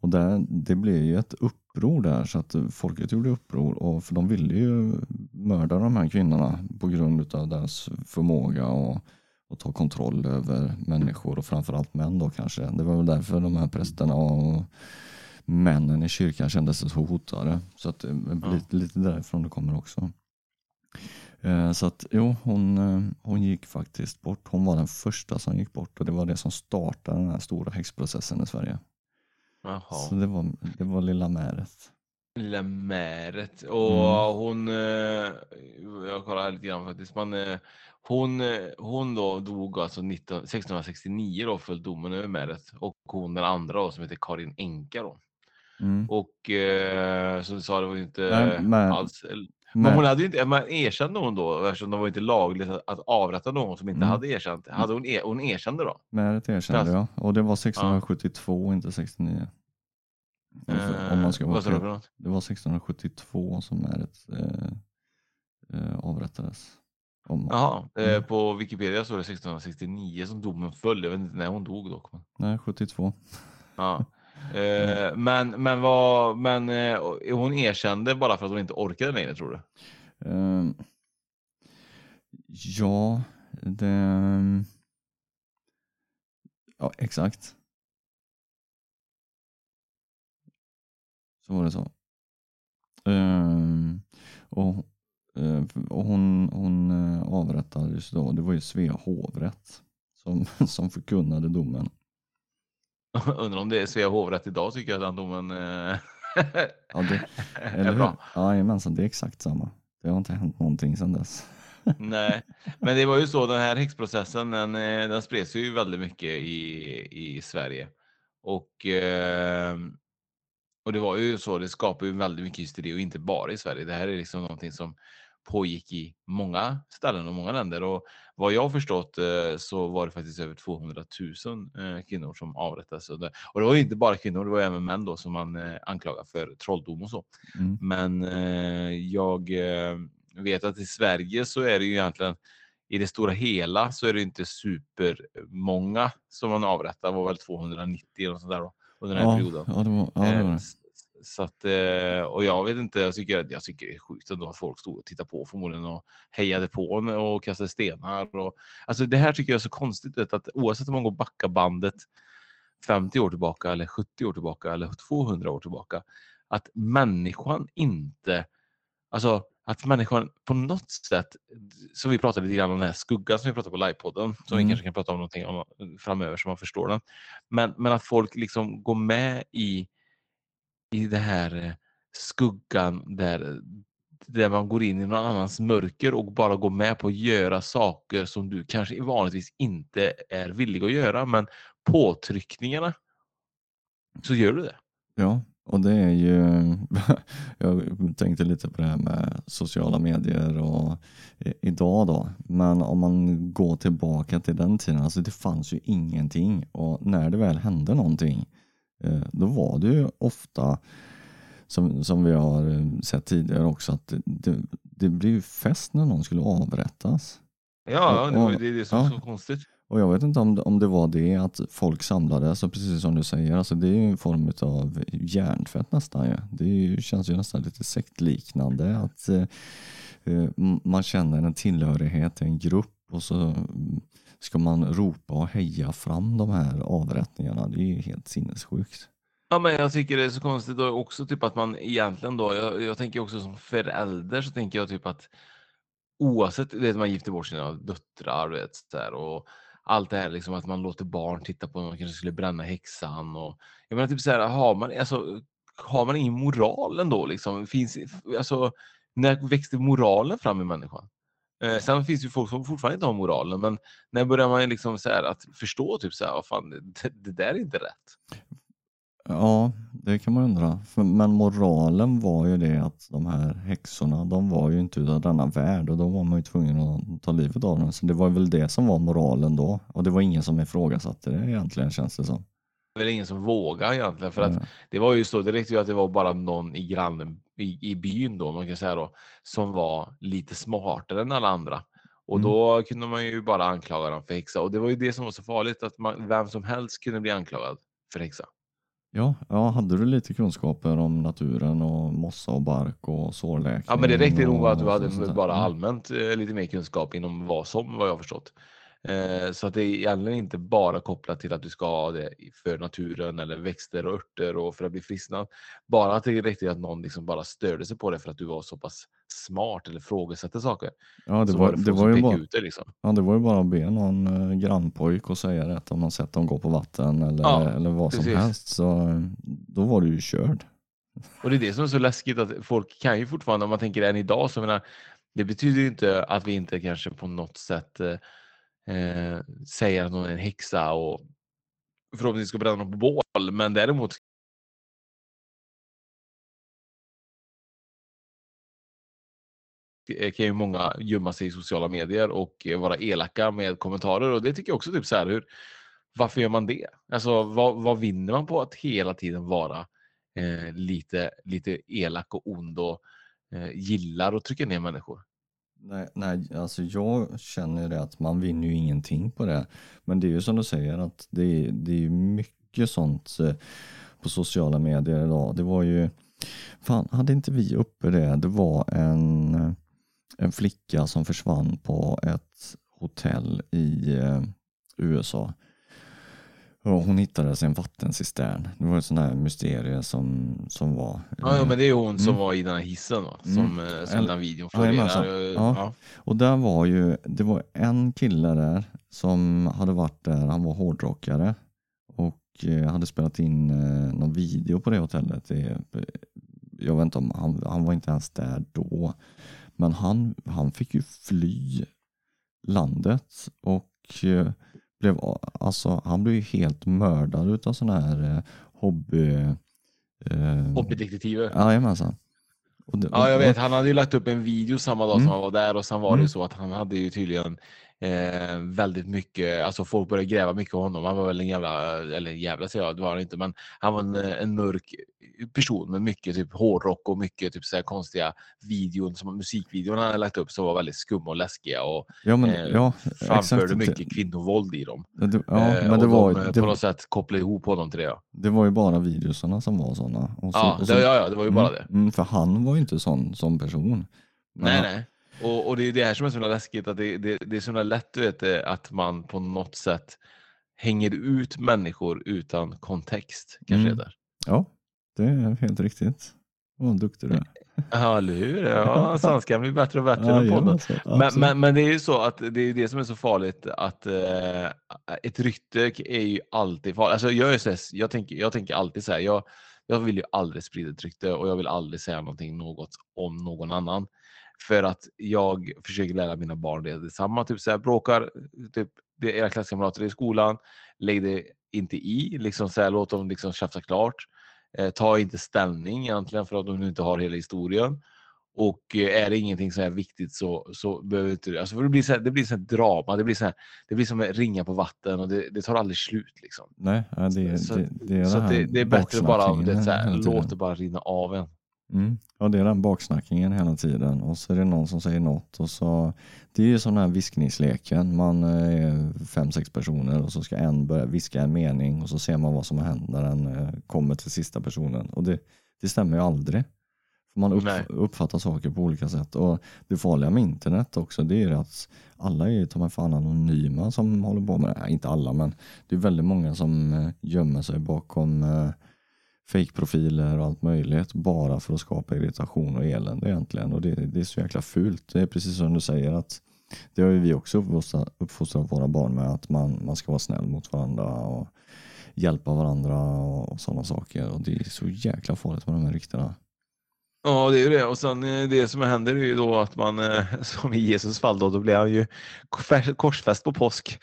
C: Och där, det blev ju ett uppror där så att folket gjorde uppror och för de ville ju mörda de här kvinnorna på grund av deras förmåga och, och ta kontroll över människor och framförallt män då kanske. Det var väl därför de här prästerna och männen i kyrkan kände sig så hotade. Så att det är lite, lite därifrån det kommer också. Eh, Så att jo, hon, eh, hon gick faktiskt bort. Hon var den första som gick bort och det var det som startade den här stora häxprocessen i Sverige.
D: Jaha.
C: Så det var, det var lilla Märet.
D: Lilla Märet. Och
C: Mm.
D: hon, eh, jag kollar lite grann faktiskt, eh, hon, eh, hon då dog alltså 19, 1669 då föll domen över Märet och hon den andra då som heter Karin Enka då.
C: Mm.
D: Och eh, som du sa, det var ju inte
C: Nej, men-
D: alls. Men hon hade ju inte, men erkände hon då, eftersom det var inte lagligt att, avrätta någon som inte
C: Mm.
D: hade erkänt. Hade hon, er, hon erkände då?
C: Märet erkände
D: Alltså-
C: jag och det var 1672 inte 69. Alltså, om man ska
D: Eh,
C: vara
D: något?
C: Det var 1672 som Märet eh, eh, avrättades. Om,
D: Jaha, eh,
C: Mm.
D: på Wikipedia står det 1669 som domen föll. Jag vet inte när hon dog dock.
C: Nej, 72.
D: Ja. Eh, men, men, vad, men eh, hon erkände bara för att hon inte orkade längre tror du?
C: Ehm, ja, det... Ja, exakt. Så var det så. Ehm, och, eh, och hon, hon eh, avrättades då. Det var ju Svea hovrätt som, som förkunnade domen.
D: Undrar om det är Svea hovrätt idag tycker jag att den domen eh,
C: Ja, det,
D: är
C: hur?
D: bra.
C: Ja, jajamensan, det är exakt samma. Det har inte hänt någonting sedan dess.
D: Nej, men det var ju så den här häxprocessen den, eh, den spreds ju väldigt mycket i, i Sverige. Och, eh, och det var ju så, det skapade ju väldigt mycket hysteri och inte bara i Sverige. Det här är liksom någonting som pågick i många ställen och många länder. Och vad jag har förstått eh, så var det faktiskt över 200 000 eh, kvinnor som avrättades. Och det, var ju inte bara kvinnor, det var även män då som man eh, anklagar för trolldom och så.
C: Mm.
D: Men jag vet att i Sverige så är det ju egentligen i det stora hela så är det inte supermånga som man avrättar. Det var väl 290 eller sånt där då, under den här
C: Ja,
D: perioden.
C: ja, var, ja,
D: Så att, eh, och jag vet inte, jag tycker, jag tycker det är sjukt ändå att folk stod och tittade på förmodligen och hejade på och kastade stenar. Och, alltså det här tycker jag är så konstigt, vet, att oavsett om man går backa bandet 50 år tillbaka eller 70 år tillbaka eller 200 år tillbaka, att människan inte, alltså att människan på något sätt, som vi pratade lite grann om den här skuggan som vi pratade på livepodden, som
C: Mm.
D: vi kanske kan prata om någonting om framöver så man förstår den. Men, men att folk liksom går med i i det här eh, skuggan där, eh, där man går in i någon annans mörker och bara går med på att göra saker som du kanske vanligtvis inte är villig att göra. Men påtryckningarna så gör du det.
C: Ja, och det är ju, jag tänkte lite på det här med sociala medier och eh, idag då, men om man går tillbaka till den tiden, alltså det fanns ju ingenting och när det väl hände någonting, då var det ju ofta som, som vi har eh, sett tidigare också, att det, det, blev fest när någon skulle avrättas.
D: Ja, det, var det är det som är
C: ja.
D: så konstigt.
C: Och jag vet inte om om det var det att folk samlades, och precis som du säger, alltså det är ju en form av hjärntvätt nästan. Ja. Det ju, känns ju nästan lite sektliknande att eh, eh, man känner en tillhörighet till en grupp och så mm, ska man ropa och heja fram de här avrättningarna. Det är ju helt sinnessjukt.
D: Ja, men jag tycker det är så konstigt då också typ att man egentligen då, jag, jag tänker också som förälder så tänker jag typ att oavsett, du vet man gifter bort sina döttrar vet, så där, och allt det här liksom att man låter barn titta på, man kanske skulle bränna häxan och jag menar typ så här, har man, alltså, har man ingen moral ändå liksom? Finns, alltså, när växte moralen fram i människan? Eh, sen finns det ju folk som fortfarande inte har moralen, men när börjar man liksom så här att förstå typ så här, vad fan, det, det där är inte rätt.
C: Ja, det kan man undra. För- Men moralen var ju det att de här häxorna, de var ju inte utav denna värld och då var man ju tvungen att ta livet av dem. Så det var väl det som var moralen då. Och det var ingen som ifrågasatte det egentligen känns det som.
D: Väl ingen som vågar egentligen för att det var ju så, det räckte ju att det var bara någon i grannen i, i byn då, man kan säga då, som var lite smartare än alla andra. Och
C: Mm.
D: då kunde man ju bara anklaga dem för häxa. Och det var ju det som var så farligt, att man, vem som helst kunde bli anklagad för häxa.
C: Ja, ja, hade du lite kunskaper om naturen och mossa och bark och sårläkning?
D: Ja, men det räckte nog att du hade bara
C: Mm.
D: allmänt eh, lite mer kunskap inom vad som, vad jag förstått. Eh, så att det är egentligen inte bara kopplat till att du ska ha det för naturen eller växter och örter och för att bli frisknad. Bara att det räckte att någon liksom bara störde sig på det för att du var så pass smart eller frågasatte saker.
C: Ja, det
D: så
C: var,
D: det
C: det, var
D: som
C: ju bara,
D: ut det liksom.
C: ja, det var ju bara att be någon eh, grannpojk och säga det om man sett dem gå på vatten eller,
D: Ja,
C: eller vad som
D: precis.
C: helst. Så eh, då var du ju körd.
D: Och det är det som är så läskigt att folk kan ju fortfarande, om man tänker än idag, så menar, det betyder ju inte att vi inte kanske på något sätt eh, eh, säger att hon är en häxa och förhoppningsvis ska bränna någon på bål, men däremot eh, kan ju många gömma sig i sociala medier och vara elaka med kommentarer och det tycker jag också typ så här hur varför gör man det? Alltså vad, vad vinner man på att hela tiden vara eh, lite, lite elak och ond och eh, gillar att trycka ner människor?
C: Nej, nej, alltså jag känner det att man vinner ju ingenting på det. Men det är ju som du säger att det är, det är ju mycket sånt eh, på sociala medier idag. Det var ju, fan hade inte vi uppe det? Det var en, en flicka som försvann på ett hotell i eh, USA. Och hon hittades i en vattencistern. Det var ett sånt här mysterie som, som var.
D: Ja, ja men det är hon som
C: Mm.
D: var i den här hissen va?
C: Mm.
D: som, eh, som
C: Eller-
D: den videon florerar. eh,
C: Ja.
D: Ja.
C: Och där var ju, det var en kille där som hade varit där, han var hårdrockare och eh, hade spelat in eh, någon video på det hotellet. Jag vet inte om, han, han var inte ens där då. Men han, han fick ju fly landet och eh, blev, alltså han blev ju helt mördad utav sådana här eh, hobby... Eh,
D: Hobbydetektiver.
C: Jajamensan. Och det,
D: Ja, jag vet. Han hade ju lagt upp en video samma dag
C: Mm.
D: som han var där och sen var det ju
C: Mm.
D: så att han hade ju tydligen eh, väldigt mycket, alltså folk började gräva mycket om honom. Han var väl en jävla, eller jävla säger jag, det var han inte, men han var en, en mörk person med mycket typ hårdrock och mycket typ så här konstiga videon, som musikvideon han hade lagt upp som var väldigt skumma och läskiga och
C: Ja, men,
D: eh,
C: ja,
D: framförde
C: exakt.
D: mycket kvinnovåld i dem.
C: Det, det, ja,
D: Eh,
C: men det var,
D: de, eh,
C: det,
D: på något sätt kopplade ihop honom till det. Ja,
C: det var ju bara videosarna som var sådana. Så,
D: ja,
C: så,
D: det, ja, ja det var ju bara
C: mm,
D: det.
C: Mm, för han var ju inte sån som person. Men
D: Nej, nej. Och, och det är det här som är så läskigt, att det, det, det är så lätt du vet, eh, att man på något sätt hänger ut människor utan kontext. Kanske
C: Mm.
D: är det.
C: Ja, det är helt riktigt. Vad duktig du är.
D: Ja, eller hur? Ja, svenskan blir bättre och bättre
C: Ja,
D: den podden.
C: alltså,
D: Men, men, men det är ju så att det är det som är så farligt att eh, ett rykte är ju alltid farligt. Alltså jag, är så jag, tänker, jag tänker alltid så här, jag, jag vill ju aldrig sprida ett rykte och jag vill aldrig säga någonting något om någon annan. För att jag försöker lära mina barn det. Detsamma, typ så här, bråkar, typ, det era klasskamrater i skolan, lägg det inte i, liksom så här, låt dem liksom tjafsa klart. Eh, ta inte ställning egentligen för att de inte har hela historien. Och eh, är det ingenting som är viktigt så, så behöver inte det. Alltså det blir så här, det blir så här drama, det blir, så här, det blir som ringa på vatten och det, det tar aldrig slut. Liksom.
C: Nej, det,
D: så
C: det, det är
D: så
C: det
D: det, är bättre bara det, så här, låt det bara rinna av en.
C: Mm. Ja, det är den baksnackningen hela tiden och så är det någon som säger något och så Det är ju sån här viskningsleken. Man är fem, sex personer och så ska en börja viska en mening och så ser man vad som har hänt när den eh, kommer till sista personen och det, det stämmer ju aldrig. För man upp, uppfattar saker på olika sätt och det farliga med internet också det är att alla är ta mig fan anonyma som håller på med det. Nej, inte alla men det är väldigt många som eh, gömmer sig bakom fejkprofiler och allt möjligt bara för att skapa irritation och elände egentligen. Och det, det är så jäkla fult. Det är precis som du säger att det har ju vi också uppfostrat, uppfostrat våra barn med att man, man ska vara snäll mot varandra och hjälpa varandra och sådana saker. Och det är så jäkla farligt med de här ryktena.
D: Ja, det är ju det. Och sen eh, det som händer är ju då att man, eh, som i Jesus fall då, då blir han ju kors- korsfäst på påsk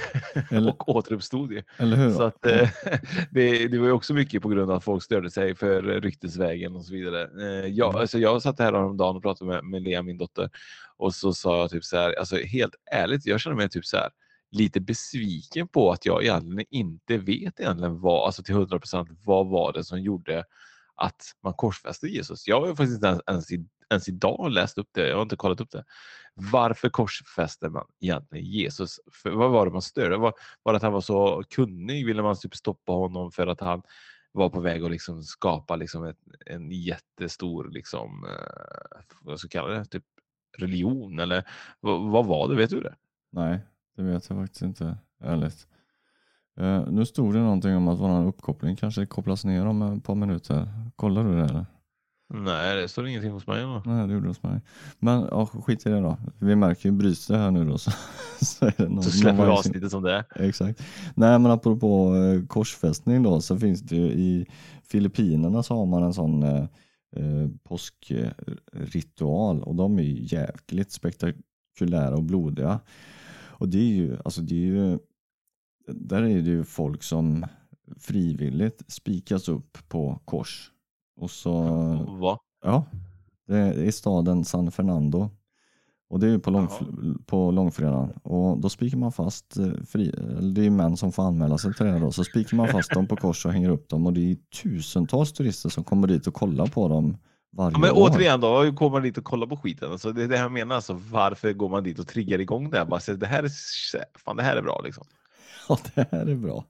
C: Eller-
D: och återuppstod ju.
C: Eller hur?
D: Så att, eh, det, det var ju också mycket på grund av att folk störde sig för ryktesvägen och så vidare. Jag,
C: Mm.
D: alltså jag satt här häromdagen och pratade med, med Lea, min dotter, och så sa jag typ så här, alltså helt ärligt, jag känner mig typ så här lite besviken på att jag egentligen inte vet egentligen vad, alltså till 100 procent, vad var det som gjorde att man korsfäste Jesus. Jag har faktiskt inte ens, ens, ens idag läst upp det, jag har inte kollat upp det. Varför korsfäste man egentligen Jesus? För, vad var det man störde? Var, var det att han var så kunnig? Ville man typ stoppa honom för att han var på väg att liksom skapa liksom ett, en jättestor, liksom, eh, vad ska jag kalla det, typ religion? Eller vad, vad var det? Vet du det?
C: Nej, det vet jag faktiskt inte. Ärligt. Eh, nu stod det någonting om att vår uppkoppling kanske kopplas ner om ett par minuter. Kollar du det eller?
D: Nej, det står ingenting hos mig. Då.
C: Nej, det gjorde det hos mig. Men ja, skit i det då. Vi märker ju, bryts det här nu då så, så är det någon,
D: Så släpper vi avsnittet som det är.
C: Exakt. Nej men apropå eh, korsfästning då så finns det ju i Filippinerna så har man en sån eh, eh, påskritual och de är ju jäkligt spektakulära och blodiga. Och det är ju, alltså det är ju, där är det ju folk som frivilligt spikas upp på kors. Och så
D: Va?
C: Ja, det är i staden San Fernando. Och det är ju på, långf på långfredagen. Och då spikar man fast, eh, fri, det är män som får anmäla sig till det då, så spikar man fast dem på kors och hänger upp dem och det är tusentals turister som kommer dit och kollar på dem varje
D: Ja, men
C: år.
D: återigen då, hur kommer man dit och kollar på skiten? Alltså, det är det jag menar, alltså, varför går man dit och triggar igång det här? Bara, så, det, här är, fan, det här är bra liksom.
C: Ja, det här är bra.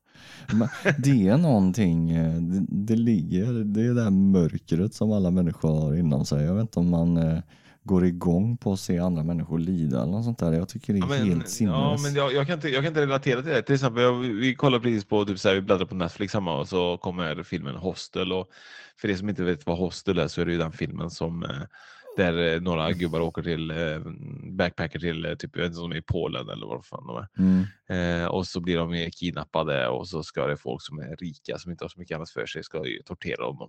C: Men det är någonting, eh, det, det ligger, det är det där mörkret som alla människor har inom sig. Jag vet inte om man eh, går igång på att se andra människor lida eller något sånt där. Jag tycker det är
D: Ja, men,
C: helt sinnes.
D: ja, men jag, jag, kan inte, jag kan inte relatera till det. Till exempel, jag, vi kollar precis på, typ, så här, vi bläddrar på Netflix hemma och så kommer filmen Hostel. Och för er som inte vet vad Hostel är så är det ju den filmen som eh, där eh, några gubbar åker till eh, backpacker till eh, typ jag vet inte om de är i Polen eller vad fan de är.
C: Mm.
D: Eh, och så blir de kidnappade och så ska det folk som är rika som inte har så mycket annat för sig ska ju tortera dem.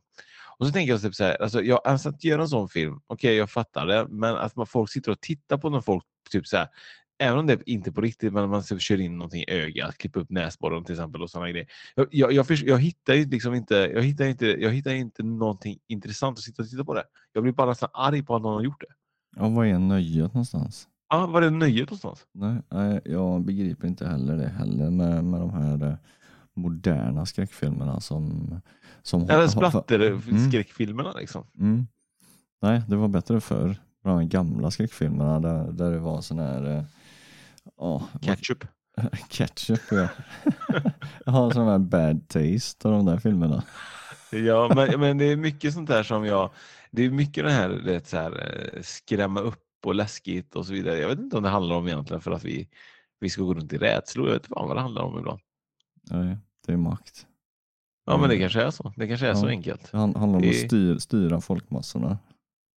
D: Och så tänker jag typ så här, alltså, jag, alltså att göra en sån film, okej jag fattar det, men att man, folk sitter och tittar på när folk typ så här, även om det inte är på riktigt, men man så kör in någonting i ögat, klipper upp näsborren till exempel och sådana grejer. Jag, jag, jag, jag hittar ju liksom inte, jag hittar inte, jag hittar inte någonting intressant att sitta och titta på det. Jag blir bara nästan arg på att någon har gjort det.
C: Ja, vad är nöjet någonstans?
D: Ja, var är nöjet någonstans?
C: Nej, nej, jag begriper inte heller det heller med, med de här eh, moderna skräckfilmerna som... som
D: Eller
C: har- Mm.
D: splatter-skräckfilmerna liksom.
C: Mm. Nej, det var bättre förr. De gamla skräckfilmerna där, där det var sån här... eh, vad-
D: Ketchup.
C: ketchup ja. jag har sån här bad taste av de där filmerna.
D: Ja, men, men det är mycket sånt där som jag... Det är mycket det här, det så här eh, skrämma upp och läskigt och så vidare. Jag vet inte om det handlar om egentligen för att vi, vi ska gå runt i rädslor. Jag vet inte vad det handlar om ibland.
C: Nej, det är makt.
D: Ja, men det
C: Mm.
D: kanske är så. Det kanske är så
C: Ja.
D: enkelt.
C: Det han- handlar om
D: Det-
C: att styr, styra folkmassorna.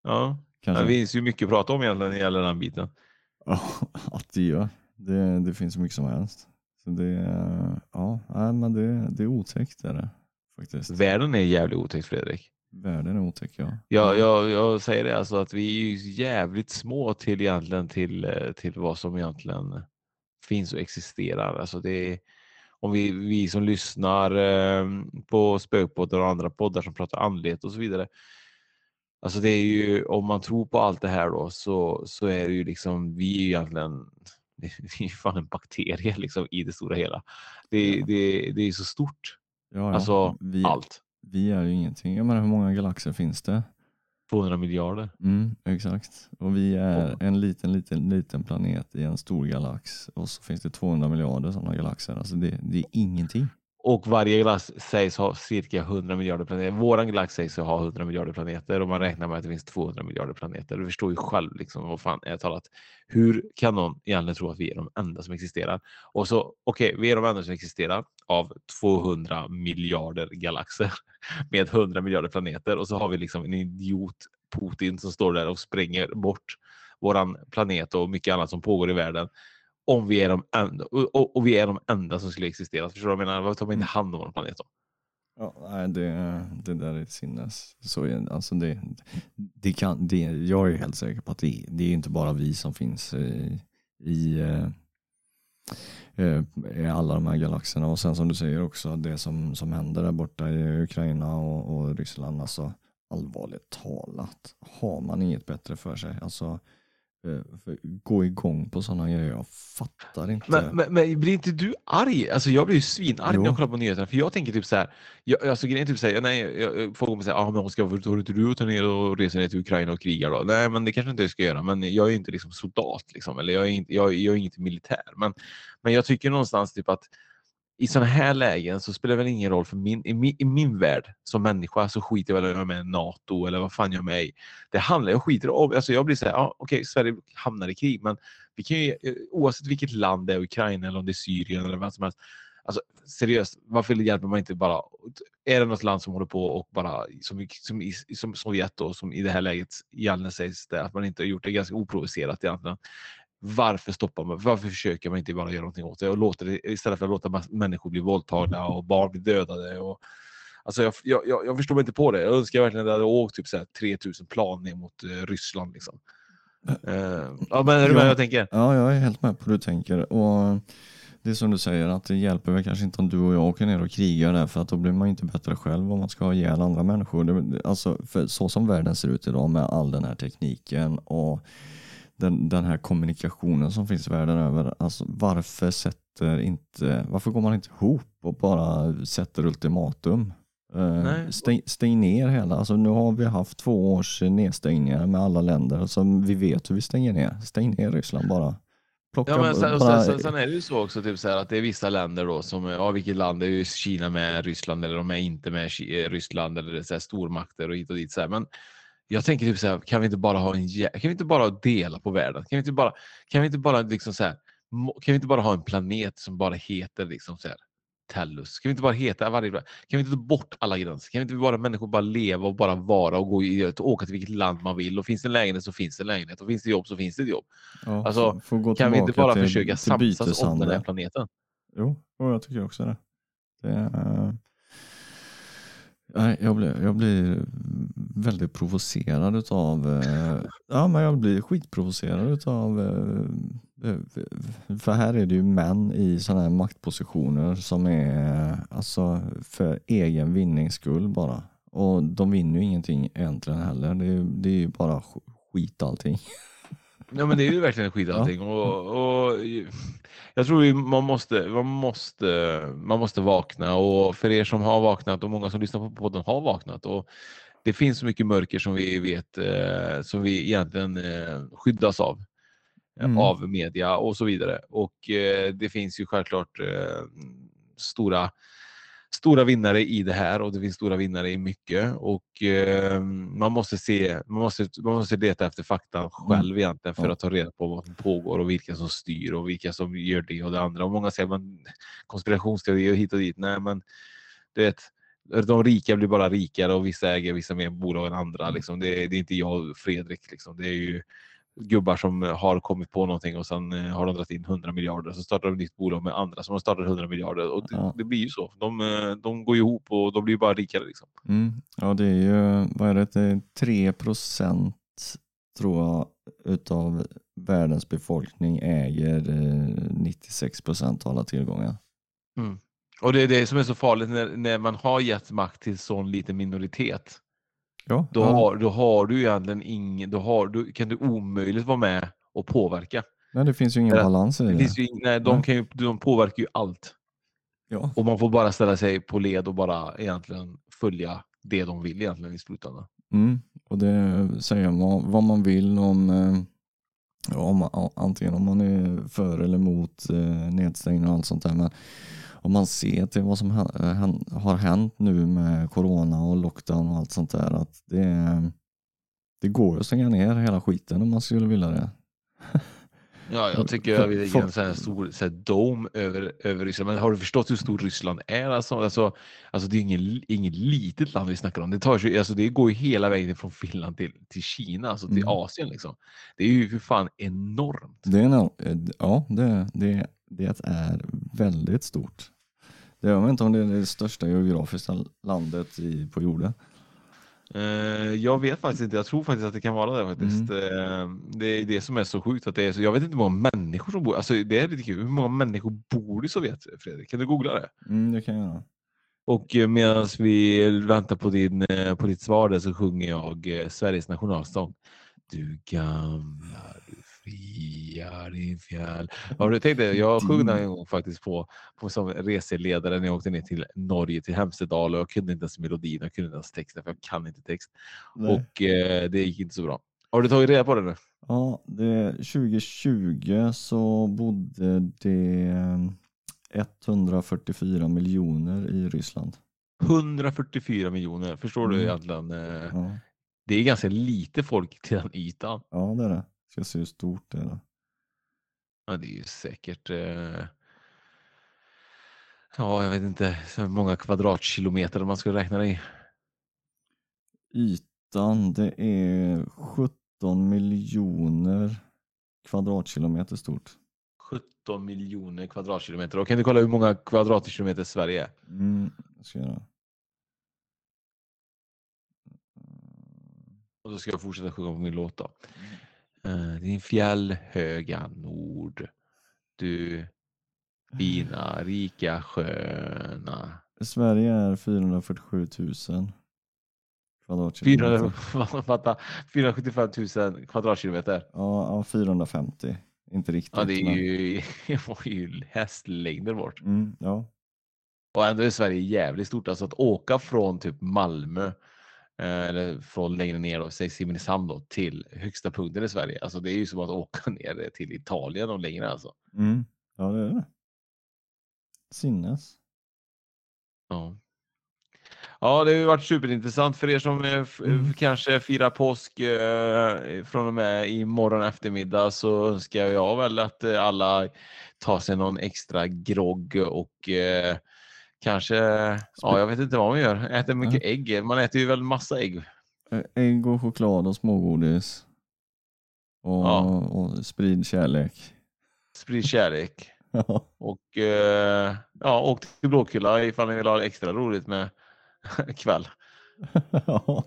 D: Ja.
C: Kanske.
D: Det finns ju mycket att prata om egentligen när det gäller den biten.
C: Ja, att det gör. Det, det finns så mycket som helst. Så det, ja, nej, men det, det är otäckt är det faktiskt.
D: Världen är jävligt otäckt Fredrik.
C: Världen är otäck ja.
D: Jag, jag, jag säger det alltså att vi är ju jävligt små till egentligen till, eh, till vad som egentligen finns och existerar. Alltså det är, om vi, vi som lyssnar eh, på spökpoddar och andra poddar som pratar andlighet och så vidare. Alltså det är ju, om man tror på allt det här då så, så är det ju liksom, vi är ju egentligen, vi är fan en bakterie liksom i det stora hela. Det, det, det är så stort.
C: ja, ja.
D: Alltså
C: vi,
D: allt.
C: vi är ju ingenting. Jag menar hur många galaxer finns det?
D: 200 miljarder.
C: Mm, exakt. Och vi är en liten, liten, liten planet i en stor galax. Och så finns det 200 miljarder sådana galaxer. Alltså det, det är ingenting.
D: Och varje galax sägs ha cirka 100 miljarder planeter. Våran galax sägs ha 100 miljarder planeter och man räknar med att det finns 200 miljarder planeter. Du förstår ju själv liksom vad fan är talat. Hur kan någon egentligen tro att vi är de enda som existerar? Och så okej, vi är de enda som existerar av 200 miljarder galaxer med 100 miljarder planeter och så har vi liksom en idiot Putin som står där och spränger bort våran planet och mycket annat som pågår i världen om vi är de enda, och, och, vi är de enda som skulle existera. Förstår du vad jag menar? Varför tar man inte hand om vår planet då?
C: Ja, nej, det, det där är sinnes. Så, alltså det, det kan, det, jag är helt säker på att det, det är inte bara vi som finns i, i, eh, eh, i alla de här galaxerna. Och sen som du säger också, det som, som händer där borta i Ukraina och, och Ryssland. Alltså, allvarligt talat, har man inget bättre för sig? Alltså, eh, gå igång på sådana grejer, jag fattar inte.
D: Men, men, men blir inte du arg? Alltså jag blir ju svinarg
C: Jo.
D: när jag kollar på nyheterna. För jag tänker typ så här. Jag, alltså grejen är typ så här, nej, jag, folk kommer säga, ah, men Oskar, varför tar inte du och tar ner och reser ner till Ukraina och krigar då? Nej, men det kanske inte jag ska göra. Men jag är inte liksom soldat liksom, eller jag är inte, jag, jag är inte militär. Men, men jag tycker någonstans typ att i sådana här lägen så spelar det väl ingen roll för min, i, min, i min värld som människa så skiter jag väl i om jag är med i NATO eller vad fan jag är med i. Det handlar, jag skiter om, alltså jag blir så här, ja, okej, Sverige hamnar i krig, men vi kan ju, eh, oavsett vilket land det är, Ukraina eller om det är Syrien eller vad som helst. Alltså seriöst, varför hjälper man inte bara, är det något land som håller på och bara, som, i- som, som Sovjet då, som i det här läget egentligen sägs det, att man inte har gjort det ganska oprovocerat egentligen. Varför stoppar man, varför försöker man inte bara göra någonting åt det och låter det, istället för att låta människor bli våldtagna och barn bli dödade och Alltså jag, jag, jag, jag förstår mig inte på det. Jag önskar verkligen att jag hade åkt typ så här 3000 plan ner mot eh, Ryssland. Liksom. Eh, ja, men är du med
C: Ja.
D: vad jag tänker?
C: Ja, jag är helt med på hur du tänker. Och det är som du säger, att det hjälper väl kanske inte om du och jag åker ner och krigar där, för att då blir man inte bättre själv om man ska ha ihjäl andra människor. Det, alltså, för så som världen ser ut idag med all den här tekniken och den, den här kommunikationen som finns världen över. Alltså, varför, sätter inte, varför går man inte ihop och bara sätter ultimatum?
D: Nej.
C: Stäng, stäng ner hela, alltså nu har vi haft två års nedstängningar med alla länder som vi vet hur vi stänger ner. Stäng ner Ryssland bara. Plocka,
D: Ja, men sen,
C: bara
D: sen, sen, är det ju så också typ så här, att det är vissa länder då som, ja vilket land är Kina med Ryssland eller de är inte med eh, Ryssland eller så här stormakter och hit och dit. Så här. Men jag tänker typ så här, kan vi inte bara ha en, kan vi inte bara dela på världen? Kan vi inte bara, kan vi inte bara liksom så här, kan vi inte bara ha en planet som bara heter liksom så här, Tellus? Kan vi inte bara heta varje, kan vi inte ta bort alla gränser? Kan vi inte bara människor bara leva och bara vara och gå i, åka till vilket land man vill? Och finns det en lägenhet så finns det en lägenhet och finns det jobb så finns det ett jobb.
C: Ja,
D: Alltså, Kan vi inte bara
C: till-
D: försöka
C: till
D: samsas om den här planeten?
C: Jo, och jag tycker också det. det är, jag, blir, jag blir väldigt provocerad utav, eh, ja men jag blir skitprovocerad utav eh, eh, För här är det ju män i sådana här maktpositioner som är alltså för egen vinnings skull bara. Och de vinner ju ingenting egentligen heller. Det är, det är ju bara skit allting.
D: Ja men det är ju verkligen skit allting. Och, och jag tror man måste, man, måste, man måste vakna och för er som har vaknat och många som lyssnar på podden har vaknat. Och det finns så mycket mörker som vi vet eh, som vi egentligen eh, skyddas av. eh,
C: Mm.
D: Av media och så vidare. Och eh, det finns ju självklart eh, stora stora vinnare i det här och det finns stora vinnare i mycket och eh, man måste se, man måste, man måste leta efter fakta själv egentligen för att ta reda på vad som pågår och vilka som styr och vilka som gör det och det andra. Och många säger man konspirationsteorier hit och dit. Nej, men du vet, de rika blir bara rikare och vissa äger vissa mer bolag än andra. Liksom. Det, är- det är inte jag och Fredrik. Liksom. Det är ju gubbar som har kommit på någonting och sen eh, har de dragit in 100 miljarder. Så startar de ett nytt bolag med andra som har startat 100 miljarder. Och det,
C: Ja.
D: det blir ju så. De, eh, de går ju ihop och de blir bara rikare. Liksom.
C: Mm. Ja det är ju, vad är det, det är 3 procent tror jag utav världens befolkning äger eh, 96 procent av alla tillgångar.
D: Och det är det som är så farligt när, när man har gett makt till sån liten minoritet.
C: Ja,
D: Då,
C: ja.
D: har, då har du egentligen ingen, då, har, då kan du omöjligt vara med och påverka.
C: Nej, det finns ju ingen
D: Eller-
C: balans i det.
D: Det finns ju, nej, de,
C: Nej.
D: kan ju, de påverkar ju allt.
C: Ja.
D: Och man får bara ställa sig på led och bara egentligen följa det de vill egentligen i slutändan.
C: Mm. Och det säger man vad man vill om, eh, ja, om antingen om man är för eller emot eh, nedstängning och allt sånt där. Men om man ser till vad som eh, har hänt nu med corona och lockdown och allt sånt där att det, det går att stänga ner hela skiten om man skulle vilja det.
D: Ja, jag tycker jag vill lägga en sån här stor så här dome över, över Ryssland. Men har du förstått hur stort Ryssland är? Alltså, alltså, alltså det är ingen, inget litet land vi snackar om. Det, tar, sig- alltså, det går ju hela vägen från Finland till, till Kina, alltså till
C: Mm.
D: Asien. Liksom. Det är ju för fan enormt.
C: Det är eh, ja, det, det, det är väldigt stort. Jag vet inte om det är det största geografiska landet i, på jorden.
D: Eh, jag vet faktiskt inte. Jag tror faktiskt att det kan vara det faktiskt.
C: Mm.
D: Eh, det är det som är så sjukt. Att det är så, jag vet inte hur många människor som bor. Alltså, det är lite kul. Hur många människor bor i Sovjet, Fredrik? Kan du googla det?
C: Mm, det kan jag göra.
D: Och eh, medan vi väntar på, din, på ditt svar där så sjunger jag Sveriges nationalsång. Du gamla, du fria din fjäll. Har du tänkt det? Jag sjöng den en gång faktiskt på, på som reseledare när jag åkte ner till Norge, till Hemsedal och jag kunde inte ens melodin, jag kunde inte ens texten för jag kan inte text.
C: Nej.
D: Och eh, det gick inte så bra. Har du tagit reda på det nu?
C: Ja, det, 2020 så bodde det 144 miljoner i Ryssland.
D: 144 miljoner. Förstår du
C: Mm.
D: egentligen? Eh,
C: Ja,
D: det är ganska lite folk till den ytan.
C: ja det är det. Ska se hur stort det är. då.
D: Ja, det är ju säkert. Eh... Ja, jag vet inte så många kvadratkilometer man ska räkna i.
C: Ytan det är 17 miljoner kvadratkilometer stort.
D: 17 miljoner kvadratkilometer. Och kan du kolla hur många kvadratkilometer Sverige är?
C: Mm, jag ska göra.
D: Och då ska jag fortsätta sjunga på min låt då. Eh, din fjällhöga nord. Du fina, rika, sköna.
C: Sverige är 447 000 kvadratkilometer.
D: 400, fatta, 475 000 kvadratkilometer.
C: Ja, ja, 450. Inte riktigt.
D: Ja, det är
C: men-
D: ju, var ju hästlängder bort.
C: Mm, ja.
D: Och ändå är Sverige jävligt stort. Alltså att åka från typ Malmö eh, eller från längre ner, då, säg Simrishamn då, till högsta punkten i Sverige. Alltså det är ju som att åka ner till Italien och längre alltså.
C: Mm. ja, det är det. Sinnes.
D: Ja. Ja, det har ju varit superintressant för er som eh, f-
C: Mm.
D: kanske firar påsk eh, från och med imorgon eftermiddag så önskar jag väl att eh, alla tar sig någon extra grogg och eh, kanske, ja jag vet inte vad man gör, äter mycket ägg. Man äter ju väl massa ägg.
C: Ägg och choklad och smågodis. Och,
D: Ja.
C: och sprid kärlek.
D: Sprid kärlek.
C: Ja.
D: Och eh, ja, åk till Blåkulla ifall ni vill ha extra roligt med kväll.
C: ja.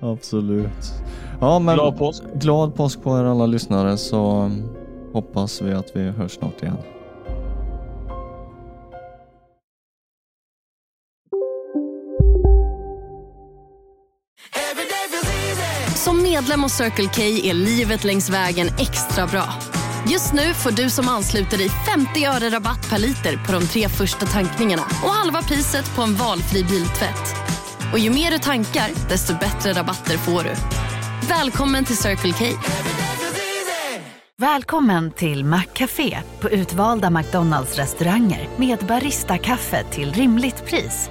C: Absolut. Ja, men
D: Glad påsk.
C: glad påsk på er alla lyssnare så hoppas vi att vi hörs snart igen.
F: Medlem hos Circle K är livet längs vägen extra bra. Just nu får du som ansluter dig 50 öre rabatt per liter på de tre första tankningarna och halva priset på en valfri biltvätt. Och ju mer du tankar, desto bättre rabatter får du. Välkommen till Circle K.
G: Välkommen till Maccafé på utvalda McDonalds restauranger med Baristakaffe till rimligt pris.